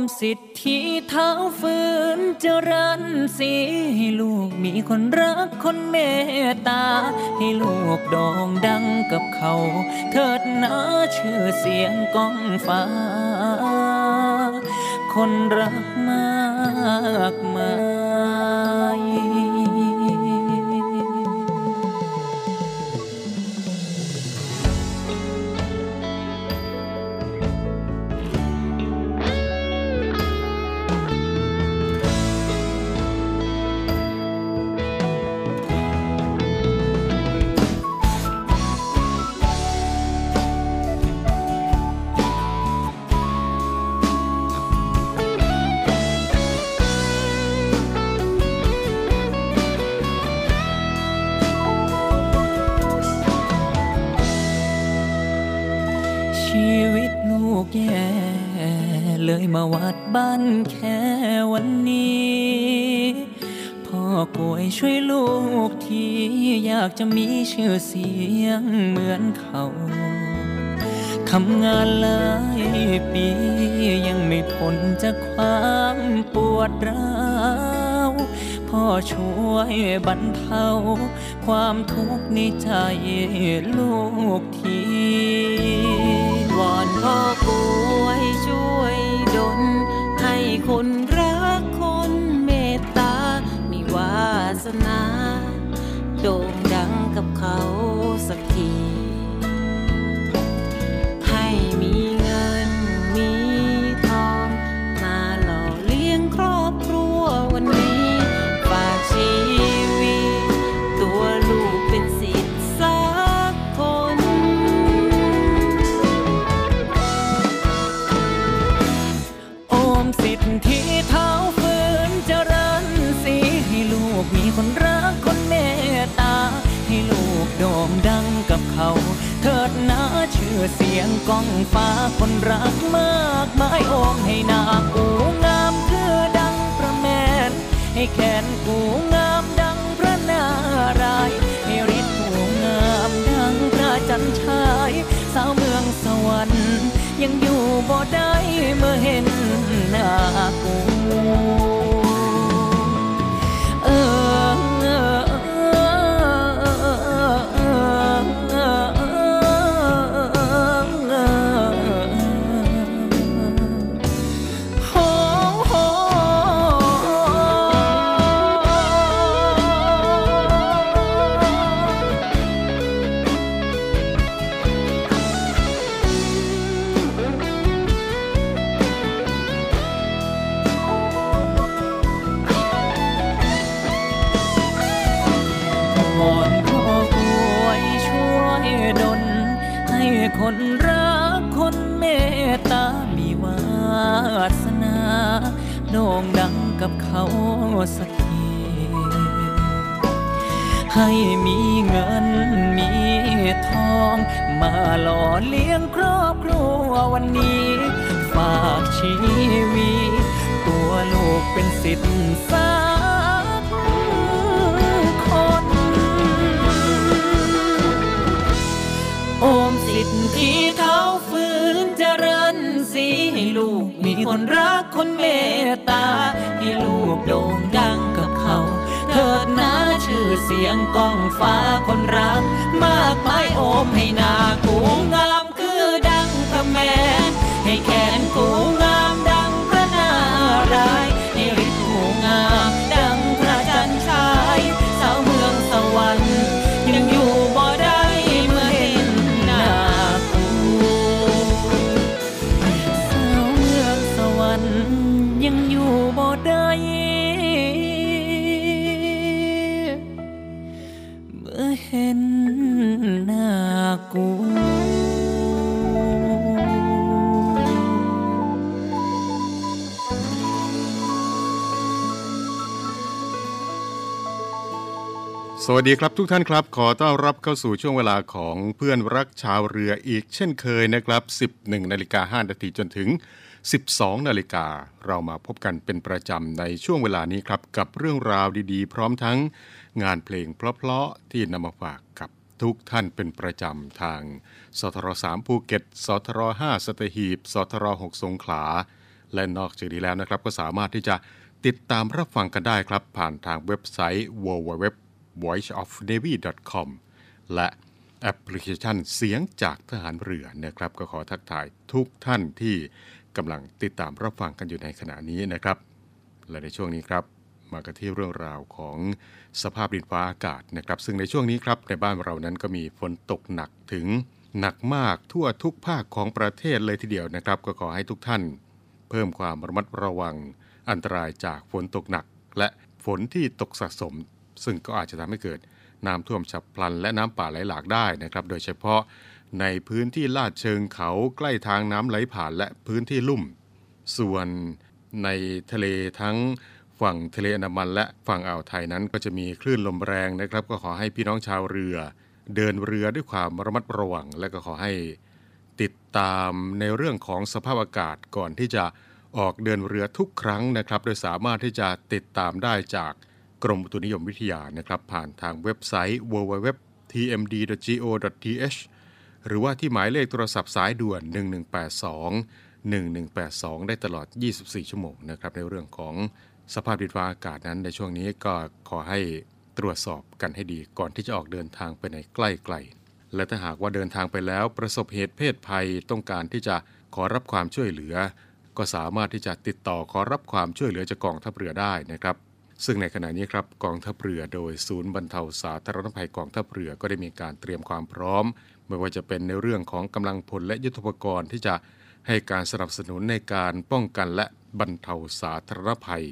มสิทธิเท้าฝืนเจริญสีให้ลูกมีคนรักคนเมตตา ให้ลูกดองดังกับเขา เถิดนะชื่อเสียงก้องฟ้า คนรักมากมาย ยมาวัดบ้านแค่วันนี้ พ่อกวยช่วยลูกทีอยากจะมีชื่อเสียงเหมือนเขาทำงานหลายปียังไม่พ้นจากความปวดร้าวพ่อช่วยบรรเทา ความทุกข์ในใจลูกทีวอนพ่อกล้วยช่วย คนรักคนเมตตา มีวาสนาโด่ง ยงก้องฟ้าคนรักมากมายโอมให้นากูงามคือดังพระแมน ให้แขนกูงามดังพระนารายให้ฤทธิ์กูงามดังพระจันทายสาวเมืองสวรรค์ยังอยู่บ่ได้เมื่อเห็นหน้ากู โด่งดังกับเขาสักที ให้มีเงินมีทอง มาหล่อเลี้ยงครอบครัววันนี้ ฝากชีวิตตัวลูกเป็นสิทธิ์สักคนโอมสิทธิเท้าฝืนเจริญสีให้ลูก คนรักคนเมตตา ให้ลูกโด่งดังกับเขา เถิดนะชื่อเสียงก้องฟ้าคนรัก มากมายโอมให้นากูงามคือดังพระแม่ให้แขนกู วัสดีครับทุกท่านครับ ขอต้อนรับเข้าสู่ช่วงเวลาของเพื่อนรักชาวเรืออีกเช่นเคยนะครับ 11นาฬิกา5นาทีจนถึง 12นาฬิกาเรามาพบกันเป็นประจำในช่วงเวลานี้ครับ กับเรื่องราวดีๆ พร้อมทั้งงานเพลงเพลาะๆที่นำมาฝากกับทุกท่านเป็นประจำทางสทร3ภูเก็ตสทร5สตหีบสทร6สงขลา และนอกจากนี้แล้วนะครับก็สามารถที่จะติดตามรับฟังกันได้ครับ ผ่านทางเว็บไซต์ www voiceofnavy.com และแอปพลิเคชันเสียงจากทหารเรือนะครับ ก็ขอทักทายทุกท่านที่กำลังติดตามรับฟังกันอยู่ในขณะนี้นะครับ และในช่วงนี้ครับมากันที่เรื่องราวของสภาพดินฟ้าอากาศนะครับ ซึ่งในช่วงนี้ครับในบ้านเรานั้นก็มีฝนตกหนักถึงหนักมากทั่วทุกภาคของประเทศเลยทีเดียวนะครับ ก็ขอให้ทุกท่าน เพิ่มความระมัดระวัง อันตรายจากฝนตกหนัก และฝนที่ตกสะสม ซึ่งก็อาจจะทำให้เกิดน้ำท่วมฉับพลัน และน้ำป่าไหลหลากได้นะครับ โดยเฉพาะในพื้นที่ลาดเชิงเขาใกล้ทางน้ำไหลผ่านและพื้นที่ลุ่ม ส่วนในทะเลทั้งฝั่งทะเลอันดามันและฝั่งอ่าวไทยนั้นก็จะมีคลื่นลมแรงนะครับ ก็ขอให้พี่น้องชาวเรือ เดินเรือด้วยความระมัดระวัง และก็ขอให้ติดตามในเรื่องของสภาพอากาศก่อนที่จะออกเดินเรือทุกครั้งนะครับ โดยสามารถที่จะติดตามได้จาก กรมอุตุนิยมวิทยานะครับผ่านทางเว็บไซต์ www.tmd.go.th หรือว่าที่หมายเลขโทรศัพท์สายด่วน 1182 1182 ได้ตลอด 24 ชั่วโมงนะครับในเรื่องของสภาพดินฟ้าอากาศนั้นในช่วงนี้ก็ขอให้ตรวจสอบกันให้ดีก่อนที่จะออกเดินทางไปในใกล้ๆและถ้าหากว่าเดินทางไปแล้วประสบเหตุเพศภัยต้องการที่จะขอรับความช่วยเหลือ ก็สามารถที่จะติดต่อขอรับความช่วยเหลือจากกองทัพเรือได้นะครับ ซึ่งในขณะนี้ครับกองทัพเรือโดยศูนย์บรรเทาสาธารณภัยกองทัพเรือก็ได้มีการเตรียมความพร้อม ไม่ว่าจะเป็นในเรื่องของกำลังพลและยุทธปกรณ์ที่จะให้การสนับสนุนในการป้องกันและบรรเทาสาธารณภัย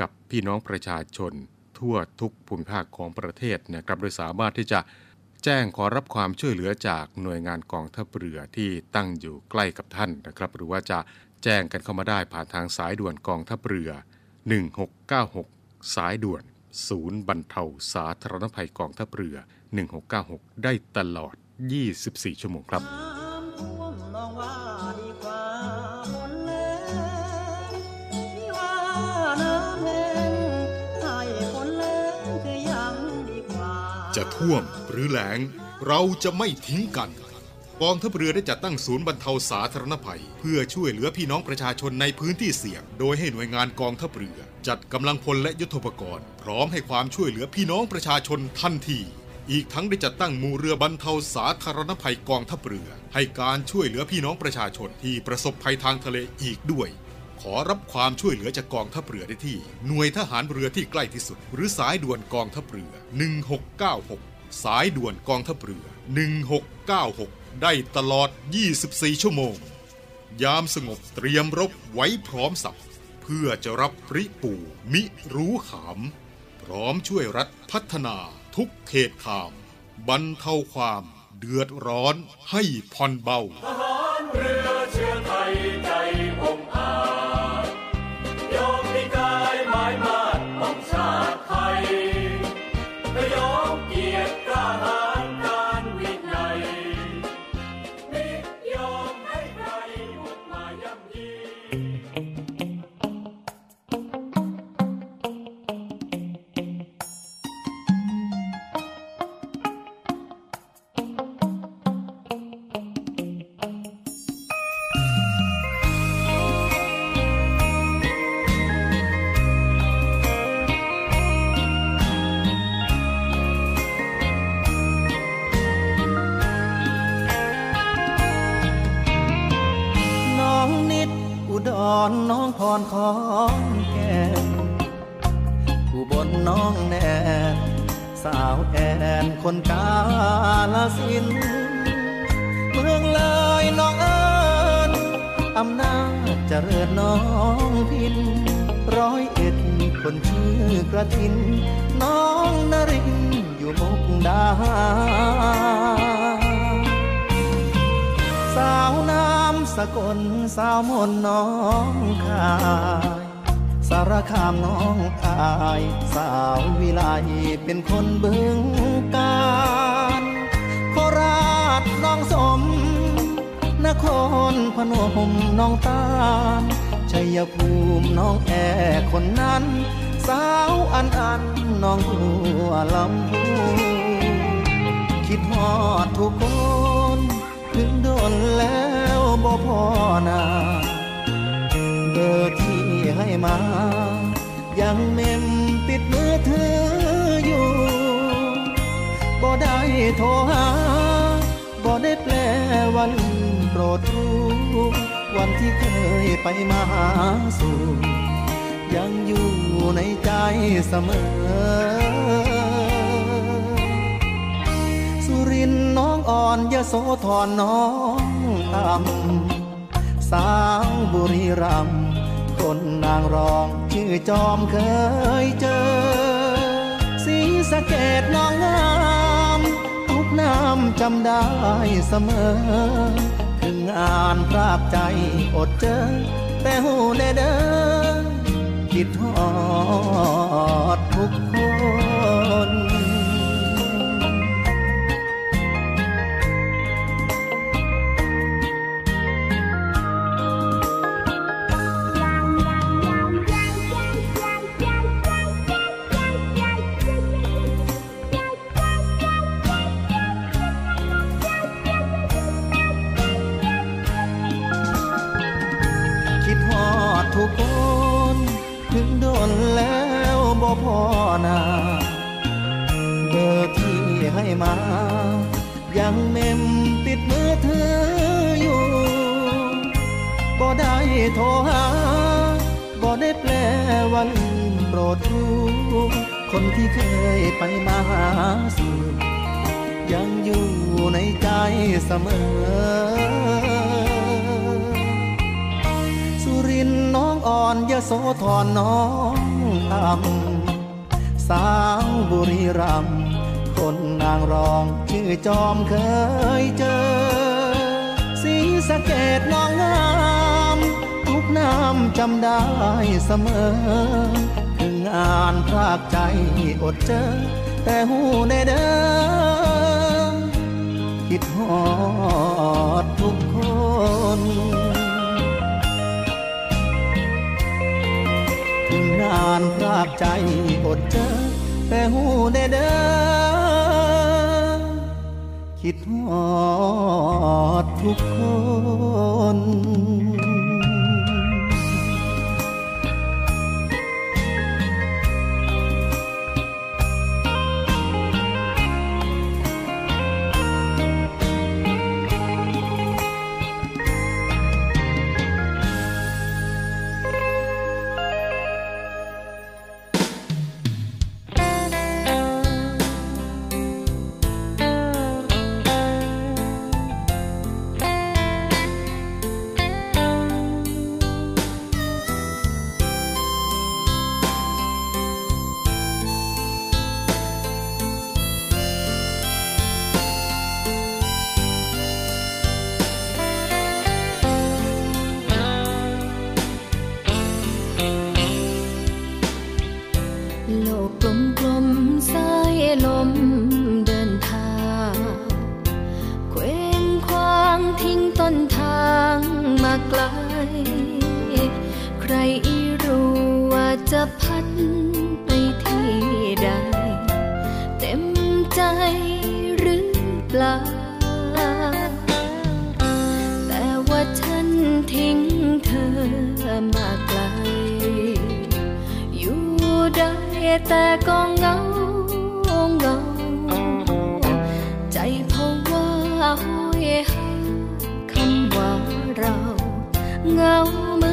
กับพี่น้องประชาชน ทั่วทุกภูมิภาคของประเทศนะครับโดยสามารถที่จะแจ้งขอรับความช่วยเหลือจากหน่วยงานกองทัพเรือที่ตั้งอยู่ใกล้กับท่านนะครับ หรือว่าจะแจ้งกันเข้ามาได้ผ่านทางสายด่วนกองทัพเรือ 1696 สายด่วน ศูนย์บรรเทาสาธารณภัยกองทัพเรือ 1696 ได้ตลอด 24 ชั่วโมงครับท่วมน้องว่าดีกว่าฝนแรงที่ว่าน้ำแห้งให้ฝนแรงคือยังดีกว่าจะท่วมหรือแล้งเราจะไม่ทิ้งกัน กองทัพเรือได้จัดตั้งศูนย์บรรเทาสาธารณภัย เพื่อช่วยเหลือพี่น้องประชาชนในพื้นที่เสี่ยง โดยให้หน่วยงานกองทัพเรือ จัดกำลังพลและยุทธปกรณ์ พร้อมให้ความช่วยเหลือพี่น้องประชาชนทันที อีกทั้งได้จัดตั้งมูเรือบรรเทาสาธารณภัยกองทัพเรือ ให้การช่วยเหลือพี่น้องประชาชนที่ประสบภัยทางทะเลอีกด้วย ขอรับความช่วยเหลือจากกองทัพเรือได้ที่ หน่วยทหารเรือที่ใกล้ที่สุด หรือสายด่วนกองทัพเรือ 1696 สายด่วนกองทัพเรือ 1696 ได้ตลอด 24 ชั่วโมง ยามสงบเตรียมรบไว้พร้อมสับ เพื่อจะรับปริปูมิรู้ขาม พร้อมช่วยรัฐพัฒนาทุกเขตขามบรรเทาความเดือดร้อนให้ผ่อนเบาเรือเชื้อไทยใจ ยังอยู่ในใจเสมอ สุรินน้องอ่อนยะโสธรน้องตำสางบุรีรัมคนนางรองชื่อจอมเคยเจอ สีสะเกดน้องงามทุกน้ำจำได้เสมอ ถึงอ่านรากใจอดเจอ แต่หูเด้อ คิดทอดทุกคน อดเจอ แต่หูในเดิมคิดหอดทุกคนถึงนานพรากใจอดเจอ แต่หูในเดิมคิดหอดทุกคน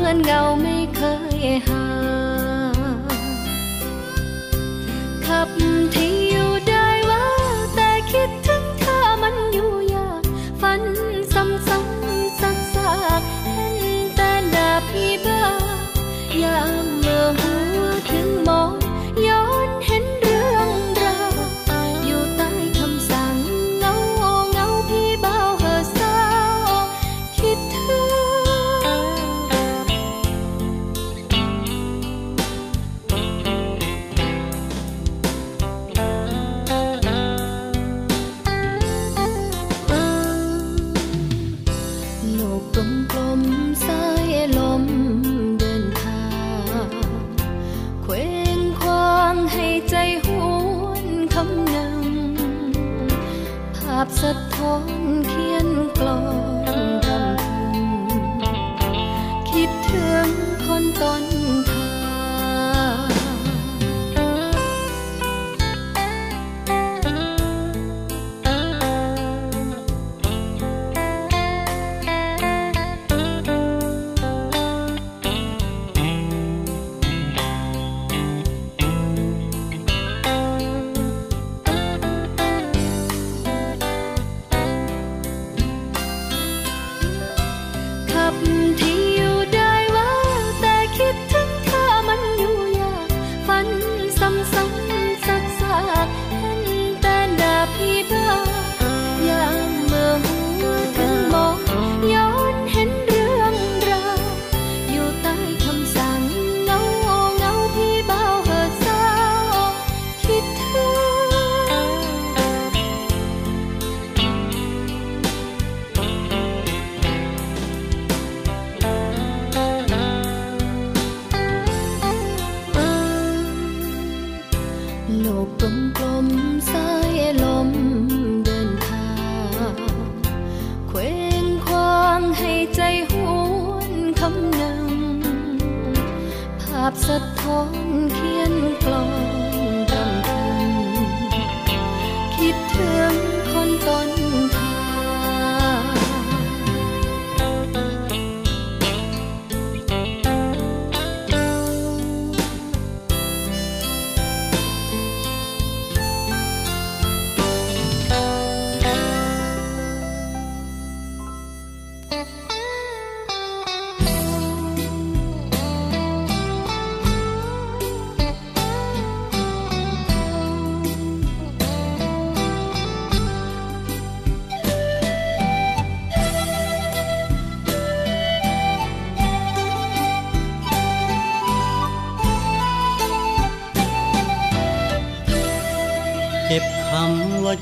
敖梅开。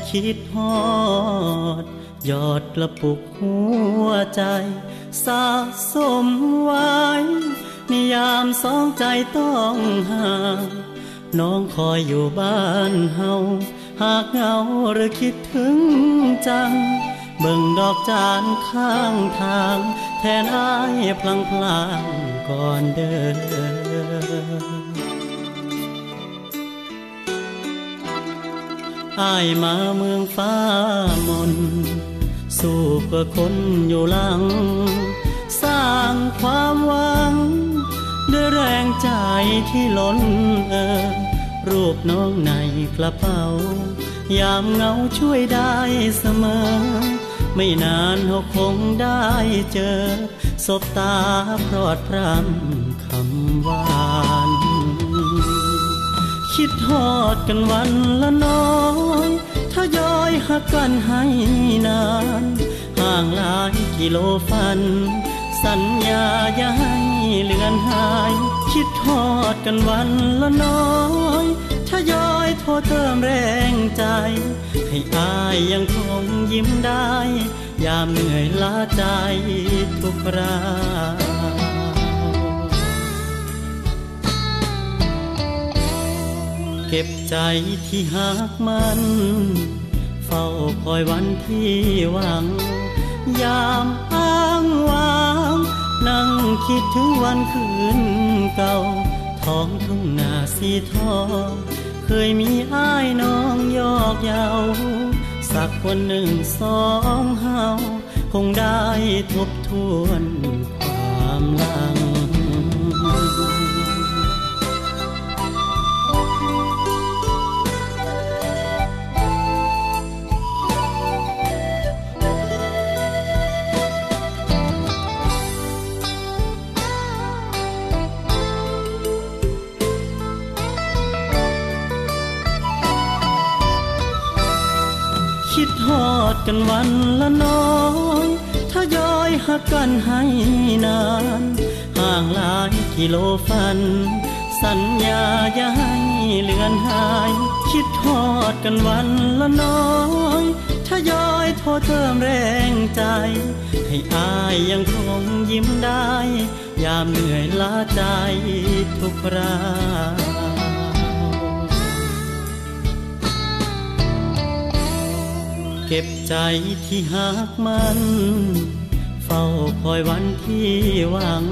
คิดฮอด ยอดกระปุกหัวใจ สะสมไว้นิยามสองใจต้องห่างน้องคอยอยู่บ้านเฮา หากเหงาหรือคิดถึงจัง เบิ่งดอกจานข้างทาง แทนอายพลังพลางก่อนเดิน อายมาเมืองฟ้ามน สู้เพื่อคนอยู่หลัง สร้างความหวัง ด้วยแรงใจที่ล้นเออรูปน้องในกระเป๋า ยามเงาช่วยได้เสมอ ไม่นานเขาคงได้เจอ สบตาพรอดพรำ คิดทอดกันวันละน้อยถ้าย้อยหักกันให้นาน ห่างหลายกิโลฟัน สัญญาอย่าให้เลือนหาย คิดทอดกันวันละน้อยถ้าย้อยโทษเติมแรงใจ ให้อายยังคงยิ้มได้ ยามเหนื่อยล้าใจทุกครา ใจที่หักมัน เฝ้าคอยวันที่หวัง ยามอ้างวาง นั่งคิดถึงวันคืนเก่า ท้องทุ่งนาสีทองเคยมีอ้ายน้องยอกเยาสักวันหนึ่งสองเฮาคงได้ทบทวนิดทอดกันวันละน้อยถ้าย้อยหักกันให้นาน ห่างหลายกิโลฟัน สัญญาอย่าให้เลือนหาย คิดทอดกันวันละน้อยถ้าย้อยโทษเติมแรงใจ ให้อายยังคงยิ้มได้ ยามเหนื่อยล้าใจทุกครา ใจที่หักมัน เฝ้าคอยวันที่หวัง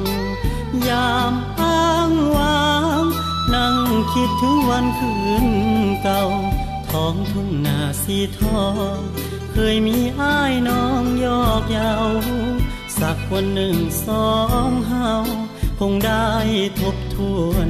ยามอ้างวาง นั่งคิดถึงวันคืนเก่า ท้องทุ่งนาสีทองเคยมีอ้ายน้องยอกเยาสักวันหนึ่งสองเฮาคงได้ทบทวน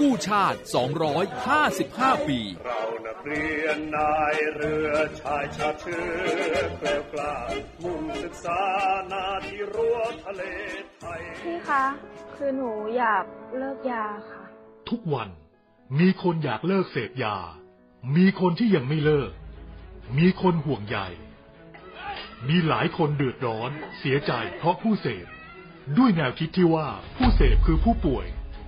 กู้ชาติ 255 ปี เรานักเรียนนายเรือชายชาติเชื้อเกลียวกล้ามุ่งศึกษานาที่รั้วทะเลไทยพี่คะ คือหนูอยากเลิกยาค่ะ ทุกวันมีคนอยากเลิกเสพยา มีคนที่ยังไม่เลิก มีคนห่วงใยมีหลายคนเดือดร้อน เสียใจเพราะผู้เสพ ด้วยแนวคิดที่ว่าผู้เสพคือผู้ป่วย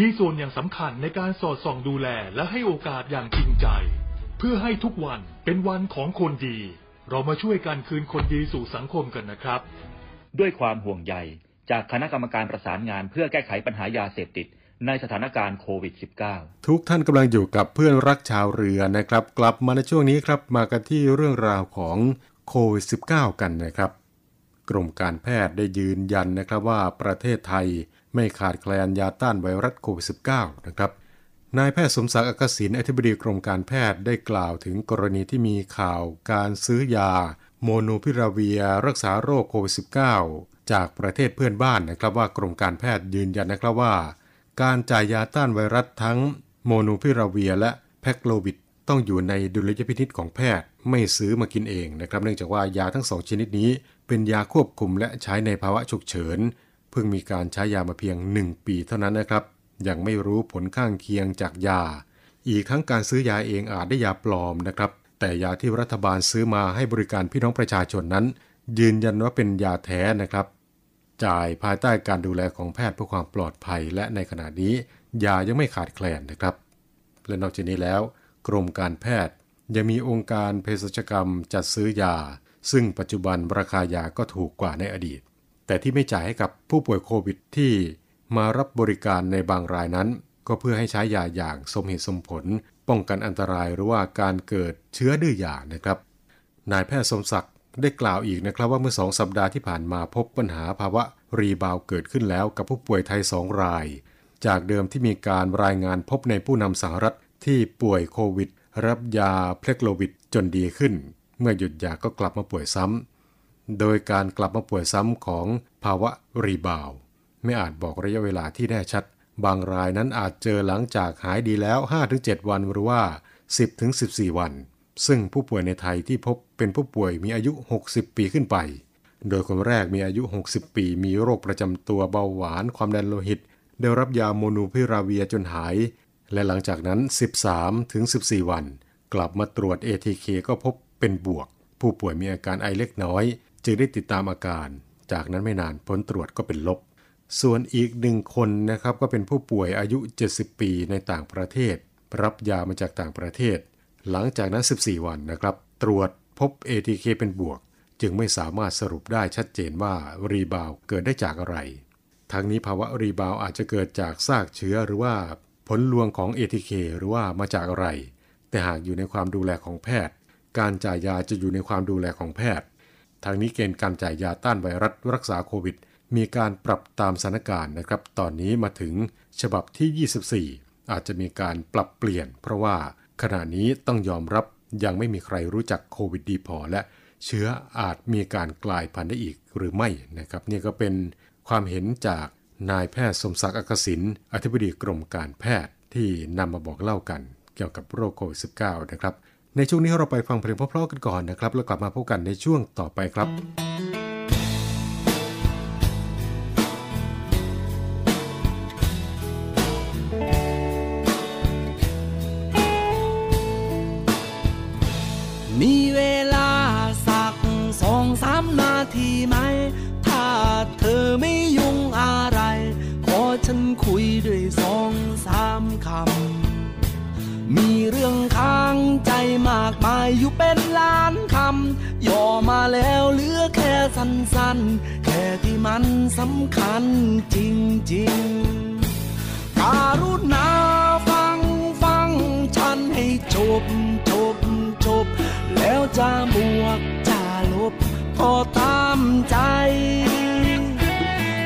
มีส่วนอย่างสำคัญในการสอดส่องดูแลและให้โอกาสอย่างจริงใจ เพื่อให้ทุกวันเป็นวันของคนดี เรามาช่วยกันคืนคนดีสู่สังคมกันนะครับ ด้วยความห่วงใยจากคณะกรรมการประสานงานเพื่อแก้ไขปัญหายาเสพติดในสถานการณ์โควิด -19 ทุกท่านกำลังอยู่กับเพื่อนรักชาวเรือนะครับ กลับมาในช่วงนี้ครับมากันที่เรื่องราวของโควิด -19 กันนะครับ กรมการแพทย์ได้ยืนยันนะครับว่าประเทศไทย ไม่ขาดแคลนยาต้านไวรัสโควิด -19 นะครับ นายแพทย์สมศักดิ์อักษิณอธิบดีกรมการแพทย์ได้กล่าวถึงกรณีที่มีข่าวการซื้อยา โมโนพิราเวีย รักษาโรคโควิด -19 จากประเทศเพื่อนบ้านนะครับว่ากรมการแพทย์ยืนยันนะครับว่า การจ่ายยาต้านไวรัสทั้งโมโนพิราเวียและแพคโลวิดต้องอยู่ในดุลยพินิจของแพทย์ไม่ซื้อมากินเองนะครับ เนื่องจากว่ายาทั้งสองชนิดนี้ เป็นยาควบคุมและใช้ในภาวะฉุกเฉิน พิ่งมีการใช้ยามาเพียง 1 ปีเท่านั้นนะครับ ยังไม่รู้ผลข้างเคียงจากยา อีกทั้งการซื้อยาเองอาจได้ยาปลอมนะครับ แต่ยาที่รัฐบาลซื้อมาให้บริการพี่น้องประชาชนนั้น ยืนยันว่าเป็นยาแท้นะครับ จ่ายภายใต้การดูแลของแพทย์เพื่อความปลอดภัย และในขณะนี้ ยายังไม่ขาดแคลนนะครับ และนอกจากนี้แล้ว กรมการแพทย์ยังมีองค์การเภสัชกรรมจัดซื้อยา ซึ่งปัจจุบันราคายาก็ถูกกว่าในอดีต แต่ที่ไม่จ่ายให้กับผู้ป่วยโควิดที่มารับบริการในบางรายนั้น ก็เพื่อให้ใช้ยาอย่างสมเหตุสมผล ป้องกันอันตรายหรือว่าการเกิดเชื้อดื้อยานะครับ นายแพทย์สมศักดิ์ได้กล่าวอีกนะครับว่าเมื่อสองสัปดาห์ที่ผ่านมาพบปัญหาภาวะ rebound เกิดขึ้นแล้วกับผู้ป่วยไทยสองราย จากเดิมที่มีการรายงานพบในผู้นำสหรัฐที่ป่วยโควิด รับยา Paxlovid จนดีขึ้น เมื่อหยุดยาก็กลับมาป่วยซ้ำ โดยการกลับมาป่วยซ้ำของภาวะ rebound ไม่อาจบอกระยะเวลาที่แน่ชัด บางรายนั้นอาจเจอหลังจากหายดีแล้ว 5-7 วันหรือว่า 10-14 วัน ซึ่งผู้ป่วยในไทยที่พบเป็นผู้ป่วยมีอายุ 60 ปีขึ้นไป โดยคนแรกมีอายุ 60 ปี มีโรคประจำตัวเบาหวานความดันโลหิต ได้รับยาโมนูพิราเวียจนหาย และหลังจากนั้น 13ถึง14 วัน กลับมาตรวจ ATK ก็พบเป็นบวก ผู้ป่วยมีอาการไอเล็กน้อย จึงได้ติดตามอาการ จากนั้นไม่นานผลตรวจก็เป็นลบ ส่วนอีกหนึ่งคนนะครับก็เป็นผู้ป่วยอายุ 70 ปีในต่างประเทศ รับยามาจากต่างประเทศ หลังจากนั้น 14 วันนะครับ ตรวจพบ ATK เป็นบวก จึงไม่สามารถสรุปได้ชัดเจนว่ารีบาวเกิดได้จากอะไรทั้งนี้ภาวะรีบาวอาจจะเกิดจากซากเชื้อหรือว่าผลลวงของ ATK หรือว่ามาจากอะไร แต่หากอยู่ในความดูแลของแพทย์ การจ่ายยาจะอยู่ในความดูแลของแพทย์ ทางนี้เกณฑ์การจ่ายยาต้านไวรัสรักษาโควิด มีการปรับตามสถานการณ์นะครับ ตอนนี้มาถึงฉบับที่ 24 อาจจะมีการปรับเปลี่ยน เพราะว่าขณะนี้ต้องยอมรับยังไม่มีใครรู้จักโควิดดีพอและเชื้ออาจมีการกลายพันธุ์ได้อีกหรือไม่นะครับ นี่ก็เป็นความเห็นจากนายแพทย์สมศักดิ์อักษิณอธิบดีกรมการแพทย์ที่นำมาบอกเล่ากัน เกี่ยวกับโรคโควิด -19 นะครับ ในช่วงนี้เราไปฟังเพลงเพราะๆกันก่อนนะครับ แล้วกลับมาพบกันในช่วงต่อไปครับ สั้นๆแค่ที่มันสำคัญจริงๆ การุณาฟังฟังฉันให้จบจบจบ แล้วจะบวกจะลบ ก็ตามใจ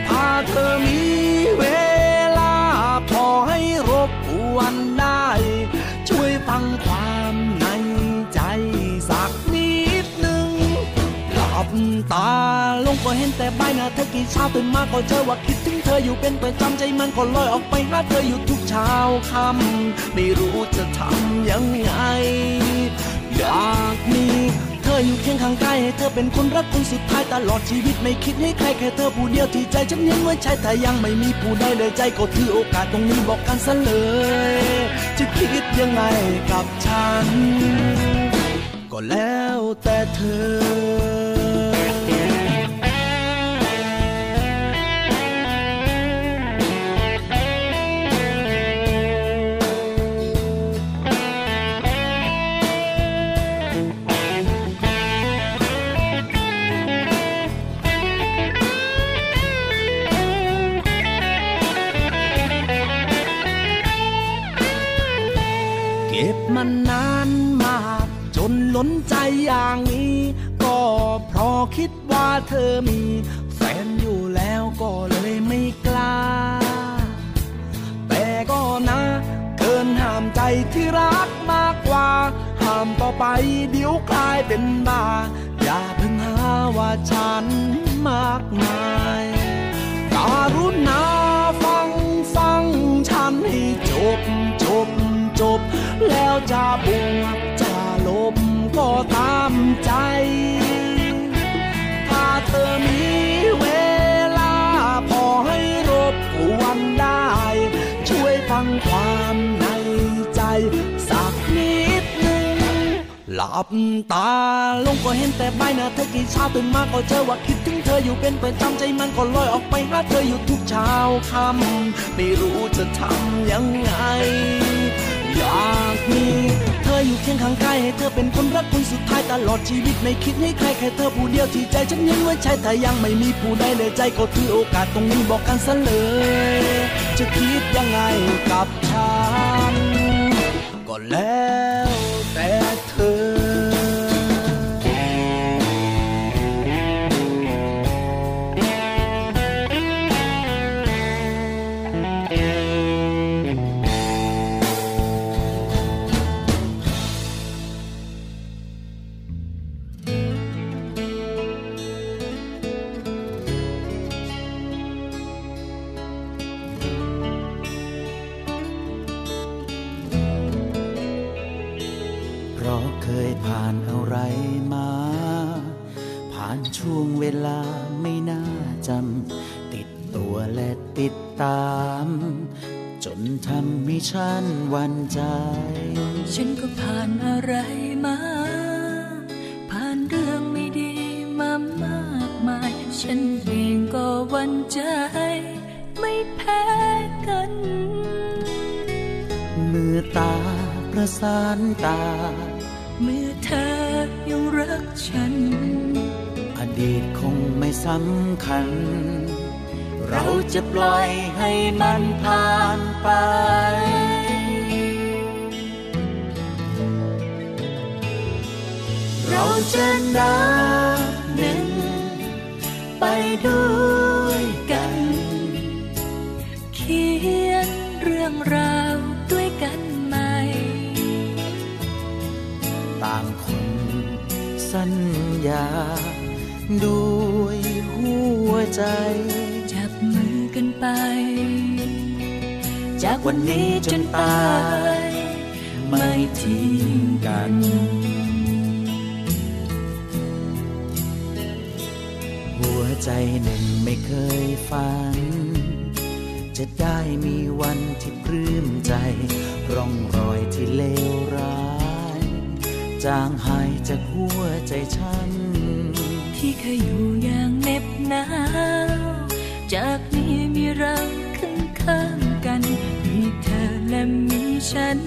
ถ้าเธอมีเว ตา ลงก็เห็นแต่ใบหน้าเธอกี่เช้าตื่นมาก็เจอว่าคิดถึงเธออยู่เป็นประจำใจมันก็ลอยออกไปหาเธออยู่ทุกเช้าค่ำไม่รู้จะทำยังไง อยากมีเธออยู่เคียงข้างกายให้เธอเป็นคนรักคนสุดท้ายตลอดชีวิตไม่คิดให้ใครแค่เธอผู้เดียวที่ใจฉันยังไว้ใช่แต่ยังไม่มีผู้ใดเลยใจก็ถือโอกาสตรงนี้บอกกันซะเลย จะคิดยังไงกับฉัน ก็แล้วแต่เธอ ใจ ฉันก็ผ่านอะไรมา ผ่านเรื่องไม่ดีมามากมาย ฉันเองก็หวันใจ ไม่แพ้กันเมื่อตาประสานตา เมื่อเธอยังรักฉัน อดีตคงไม่สำคัญ เราจะปล่อยให้มันผ่านไป เราจะนับหนึ่งไปด้วยกัน เขียนเรื่องราวด้วยกันไหม่ ต่างคนสัญญา ด้วยหัวใจ จับมือกันไป จากวันนี้จนตาย ไม่ทิ้งกัน ใจหนึ่งไม่เคยฝัน จะได้มีวันที่ปลื้มใจ ร่องรอยที่เลวร้าย จางหายจากหัวใจฉัน ที่เคยอยู่อย่างเหน็บหนาว จากนี้มีเราข้างข้างกัน มีเธอและมีฉัน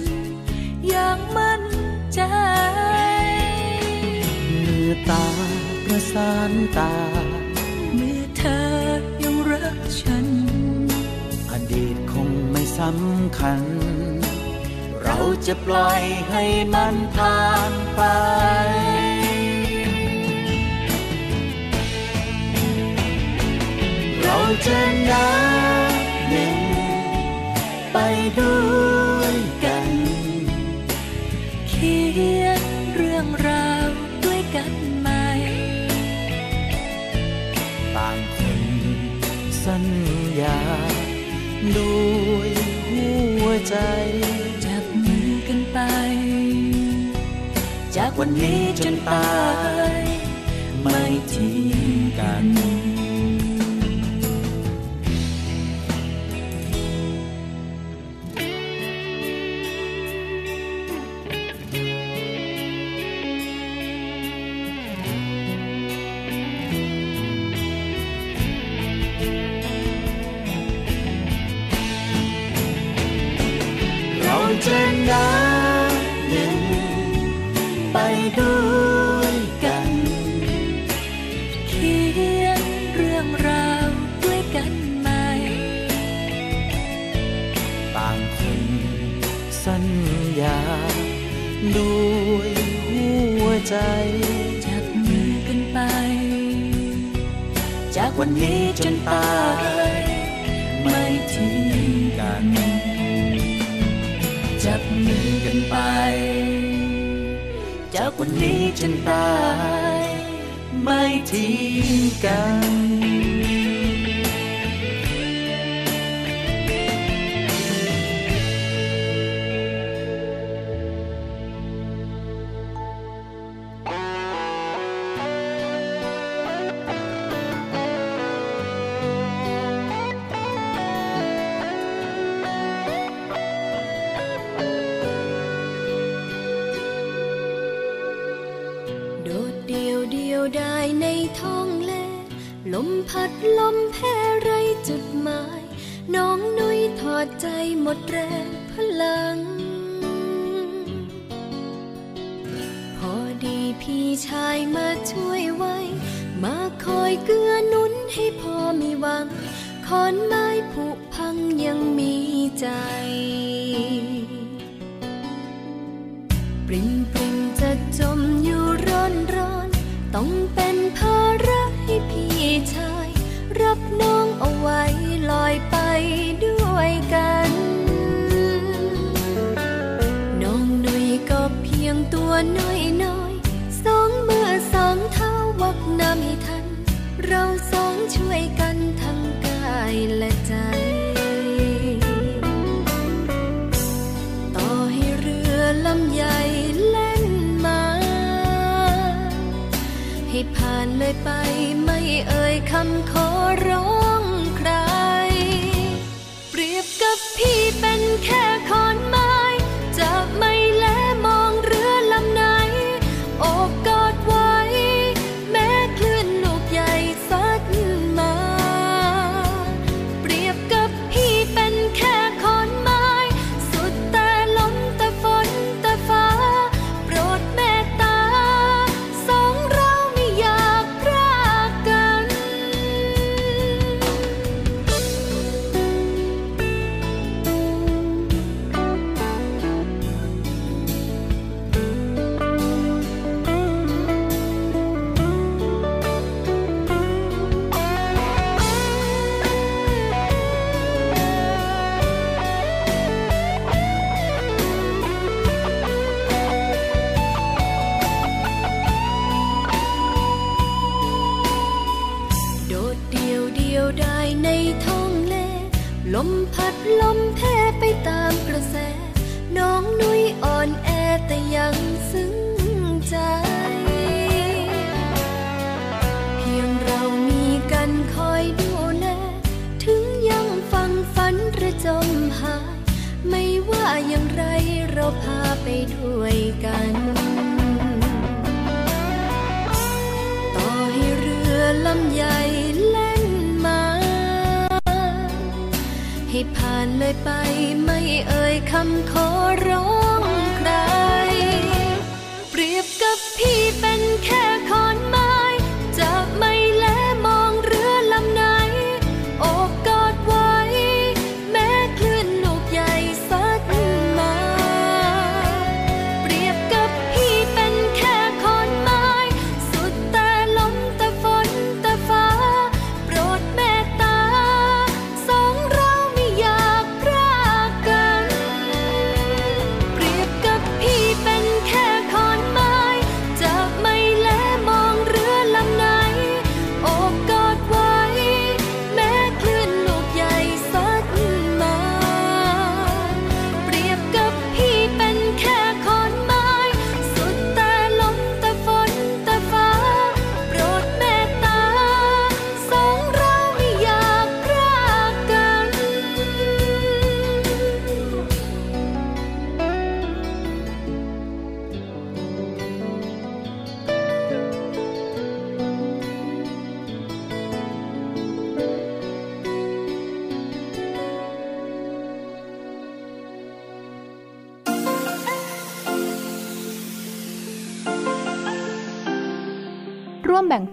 อย่างมั่นใจมือตาประสานตา ดีตคงไม่สำคัญ เราจะปล่อยให้มันผ่านไป เราจะนับหนึ่งไปด้วยกันเขียน ด้วยหัวใจ จับมือกันไป จากวันนี้จนตาย ไม่ทิ้งกัน ใจจับมือกันไป จากวันนี้จนตายไม่ทิ้งกัน จับมือกันไป จากวันนี้จนตายไม่ทิ้งกัน ลมแพ้ไรจุดหมาย น้องนุ้ยถอดใจหมดแรงพลัง พอดีพี่ชายมาช่วยไว้ มาคอยเกื้อหนุนให้พอมีหวัง ขอนไม้ผุพังยังมีใจ ผ่านเลยไปไม่เอ่ยคำขอร้องใคร เปรียบกับพี่เป็นแค่ ไปด้วยกัน ต่อให้เรือลำใหญ่เล่นมา ให้ผ่านเลยไปไม่เอ่ยคำขอ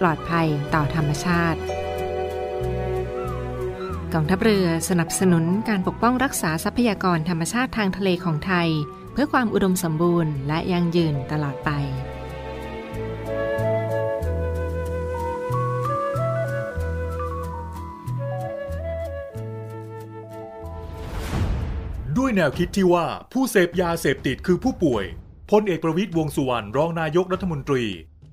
ปลอดภัยต่อธรรมชาติกองทัพเรือสนับสนุนการปกป้องรักษาทรัพยากรธรรมชาติทางทะเลของไทย เพื่อความอุดมสมบูรณ์และยั่งยืนตลอดไป ด้วยแนวคิดที่ว่าผู้เสพยาเสพติดคือผู้ป่วยพลเอกประวิตยวงสุวรรณรองนายกรัฐมนตรี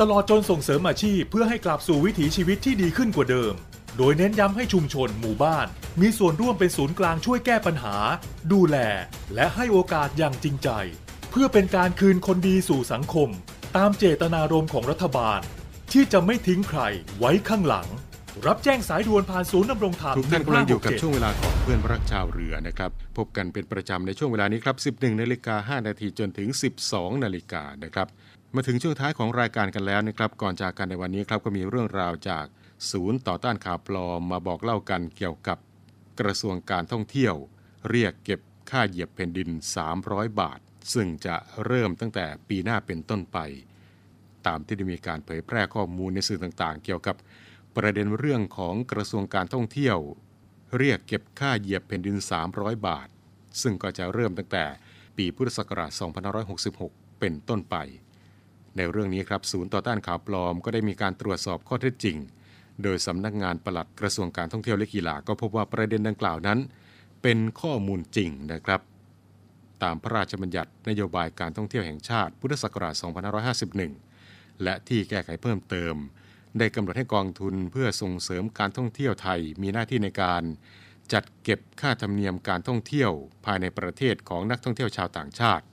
ตลอดจนส่งเสริมอาชีพเพื่อให้กลับสู่วิถีชีวิตที่ดีขึ้นกว่าเดิม โดยเน้นย้ำให้ชุมชนหมู่บ้าน มีส่วนร่วมเป็นศูนย์กลางช่วยแก้ปัญหา ดูแล และให้โอกาสอย่างจริงใจ เพื่อเป็นการคืนคนดีสู่สังคม ตามเจตนารมณ์ของรัฐบาล ที่จะไม่ทิ้งใครไว้ข้างหลัง รับแจ้งสายด่วนผ่านศูนย์ดำรงธรรมทุกท่านกำลังอยู่กับ1567ช่วงเวลาของเพื่อนรักชาวเรือนะครับ พบกันเป็นประจำในช่วงเวลานี้ครับ 11นาฬิกา5นาทีจนถึง 12นาฬิกานะครับ มาถึงช่วงท้ายของรายการกันแล้วนะครับ ก่อนจากกันในวันนี้ครับก็มีเรื่องราวจากศูนย์ต่อต้านข่าวปลอมมาบอกเล่ากันเกี่ยวกับ กระทรวงการท่องเที่ยว เรียกเก็บค่าเหยียบแผ่นดิน 300 บาท ซึ่งจะเริ่มตั้งแต่ปีหน้าเป็นต้นไป ตามที่ได้มีการเผยแพร่ข้อมูลในสื่อต่างๆ เกี่ยวกับประเด็นเรื่องของกระทรวงการท่องเที่ยว เรียกเก็บค่าเหยียบแผ่นดิน 300 บาท ซึ่งก็จะเริ่มตั้งแต่ปีพุทธศักราช 2566 เป็นต้นไป ในเรื่องนี้ครับศูนย์ต่อต้านข่าวปลอมก็ได้มีการตรวจสอบข้อเท็จจริง โดยสำนักงานปลัดกระทรวงการท่องเที่ยวและกีฬาก็พบว่าประเด็นดังกล่าวนั้น เป็นข้อมูลจริงนะครับ ตามพระราชบัญญัตินโยบายการท่องเที่ยวแห่งชาติ พุทธศักราช 2551 และที่แก้ไขเพิ่มเติม ได้กำหนดให้กองทุนเพื่อส่งเสริมการท่องเที่ยวไทยมีหน้าที่ในการจัดเก็บค่าธรรมเนียมการท่องเที่ยวภายในประเทศของนักท่องเที่ยวชาวต่างชาติ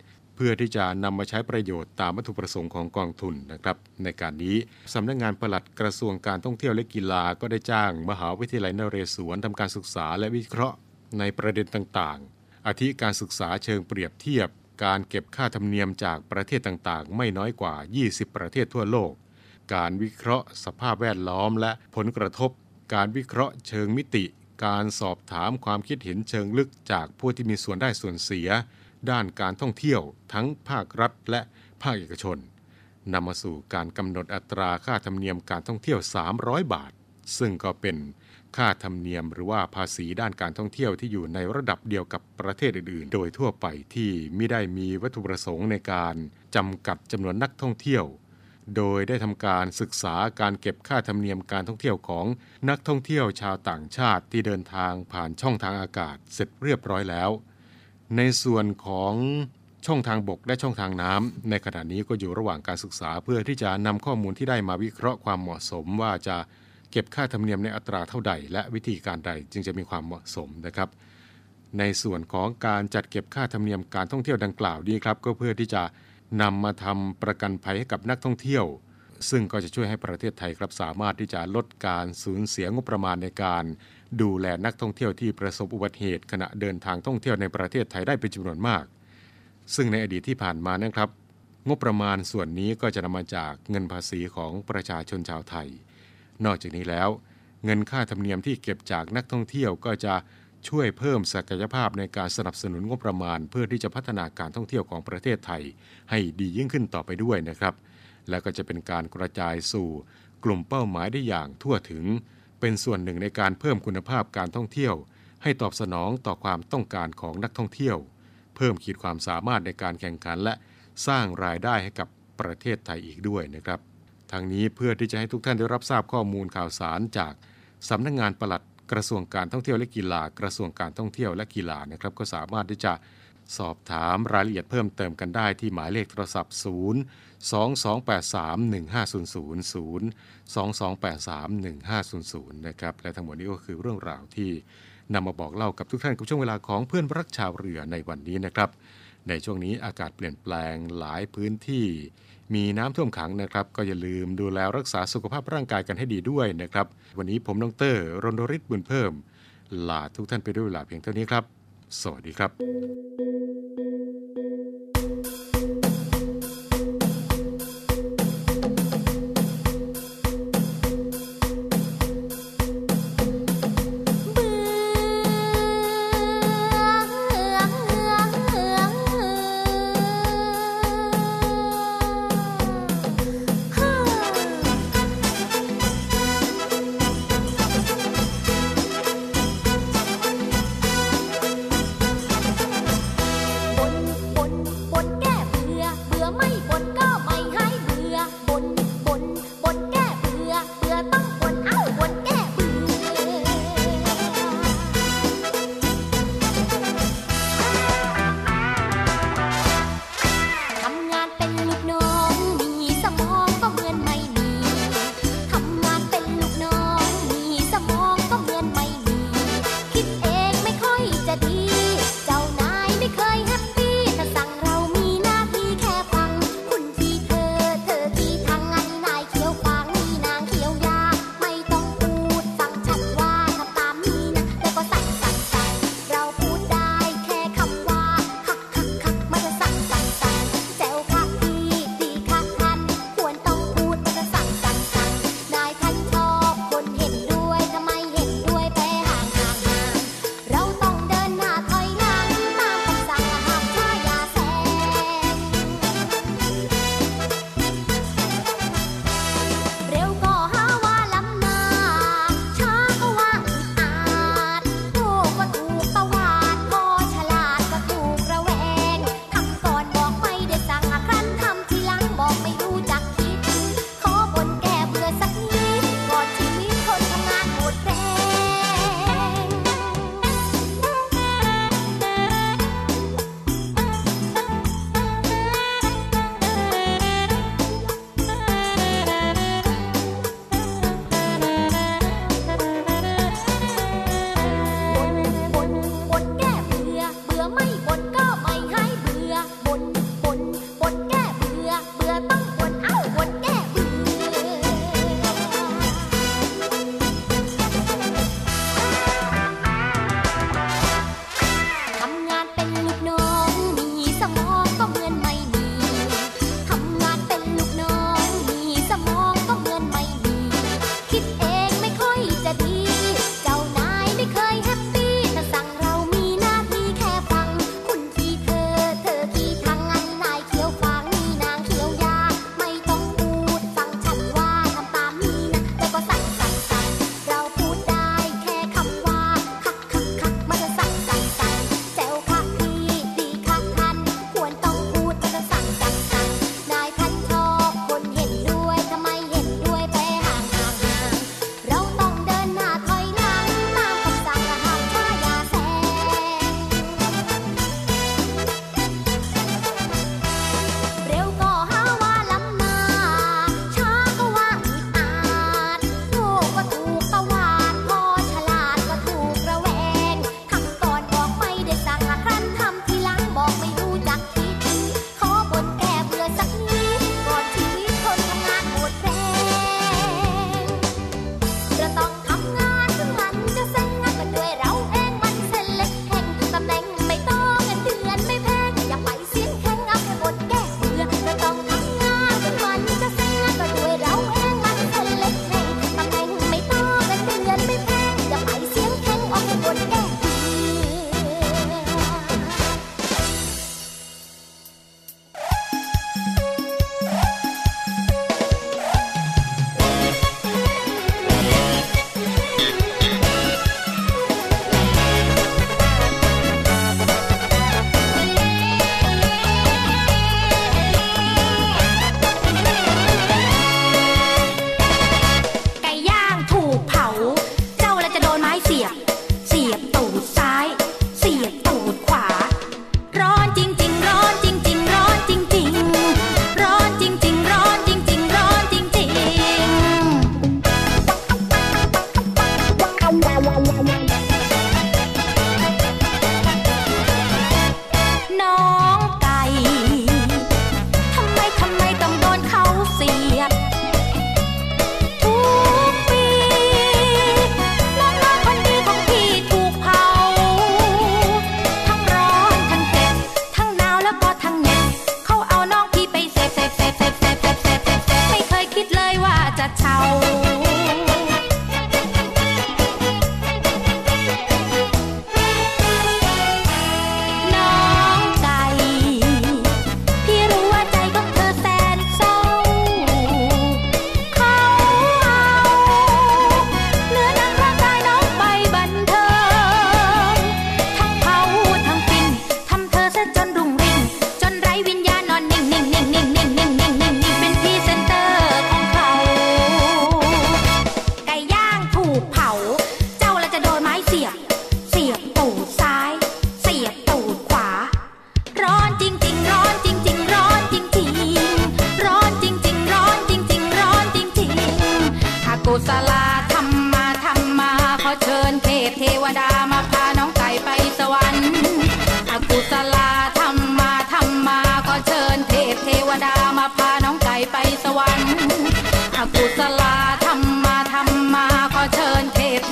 พื่อที่จะนำมาใช้ประโยชน์ตามวัตถุประสงค์ของกองทุนนะครับ ในการนี้สำนักงานปลัดกระทรวงการท่องเที่ยวและกีฬาก็ได้จ้าง มหาวิทยาลัยนเรศวรทำการศึกษาและวิเคราะห์ในประเด็นต่างๆ อาทิการศึกษาเชิงเปรียบเทียบ การเก็บค่าธรรมเนียมจากประเทศต่างๆ ไม่น้อยกว่า 20 ประเทศทั่วโลก การวิเคราะห์ สภาพแวดล้อม และผลกระทบ การวิเคราะห์เชิงมิติ การสอบถามความคิดเห็นเชิงลึกจากผู้ที่มีส่วนได้ส่วนเสีย ด้านการท่องเที่ยวทั้งภาครัฐและภาคเอกชนนำมาสู่การกำหนดอัตราค่าธรรมเนียมการท่องเที่ยว 300 บาท ซึ่งก็เป็นค่าธรรมเนียมหรือว่าภาษีด้านการท่องเที่ยวที่อยู่ในระดับเดียวกับประเทศอื่นๆ โดยทั่วไปที่ไม่ได้มีวัตถุประสงค์ในการจำกัดจำนวนนักท่องเที่ยว โดยได้ทำการศึกษาการเก็บค่าธรรมเนียมการท่องเที่ยวของนักท่องเที่ยวชาวต่างชาติที่เดินทางผ่านช่องทางอากาศเสร็จเรียบร้อยแล้ว ในส่วนของช่องทางบกและช่องทางน้ำในขณะนี้ก็อยู่ระหว่างการศึกษาเพื่อที่จะนำข้อมูลที่ได้มาวิเคราะห์ความเหมาะสมว่าจะเก็บค่าธรรมเนียมในอัตราเท่าใด และวิธีการใดจึงจะมีความเหมาะสมนะครับ ในส่วนของการจัดเก็บค่าธรรมเนียมการท่องเที่ยวดังกล่าวนี้ครับก็เพื่อที่จะนำมาทำประกันภัยให้กับนักท่องเที่ยว ซึ่งก็จะช่วยให้ประเทศไทยครับสามารถที่จะลดการสูญเสียงบประมาณในการ ดูแลนักท่องเที่ยวที่ประสบอุบัติเหตุ ขณะเดินทางท่องเที่ยวในประเทศไทยได้เป็นจำนวนมาก ซึ่งในอดีตที่ผ่านมานะครับ งบประมาณส่วนนี้ก็จะนำมาจากเงินภาษีของประชาชนชาวไทย นอกจากนี้แล้ว เงินค่าธรรมเนียมที่เก็บจากนักท่องเที่ยวก็จะช่วยเพิ่มศักยภาพในการสนับสนุนงบประมาณ เพื่อที่จะพัฒนาการท่องเที่ยวของประเทศไทย ให้ดียิ่งขึ้นต่อไปด้วยนะครับ และก็จะเป็นการกระจายสู่กลุ่มเป้าหมายได้อย่างทั่วถึง เป็นส่วนหนึ่งในการเพิ่มคุณภาพการท่องเที่ยว ให้ตอบสนองต่อความต้องการของนักท่องเที่ยว เพิ่มขีดความสามารถในการแข่งขันและสร้างรายได้ให้กับประเทศไทยอีกด้วยนะครับทางนี้เพื่อที่จะให้ทุกท่านได้รับทราบข้อมูลข่าวสารจากสำนักงงานปลัดกระทรวงการท่องเที่ยวและกีฬา กระทรวงการท่องเที่ยวและกีฬานะครับ ก็สามารถที่จะ สอบถามรายละเอียดเพิ่มเติมกันได้ที่หมายเลขโทรศัพท์ 0 2283 1500 0 2283 1500 นะครับ และทั้งหมดนี้ก็คือเรื่องราวที่นำมาบอกเล่ากับทุกท่านกับช่วงเวลาของเพื่อนรักชาวเรือในวันนี้นะครับ ในช่วงนี้อากาศเปลี่ยนแปลงหลายพื้นที่ มีน้ำท่วมขังนะครับ ก็อย่าลืมดูแลรักษาสุขภาพร่างกายกันให้ดีด้วยนะครับ วันนี้ผมน้องเตอร์รณริศบุญเพิ่ม ลาทุกท่านไปด้วยเวลาเพียงเท่านี้ครับ สวัสดีครับ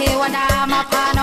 เทวดามาพาน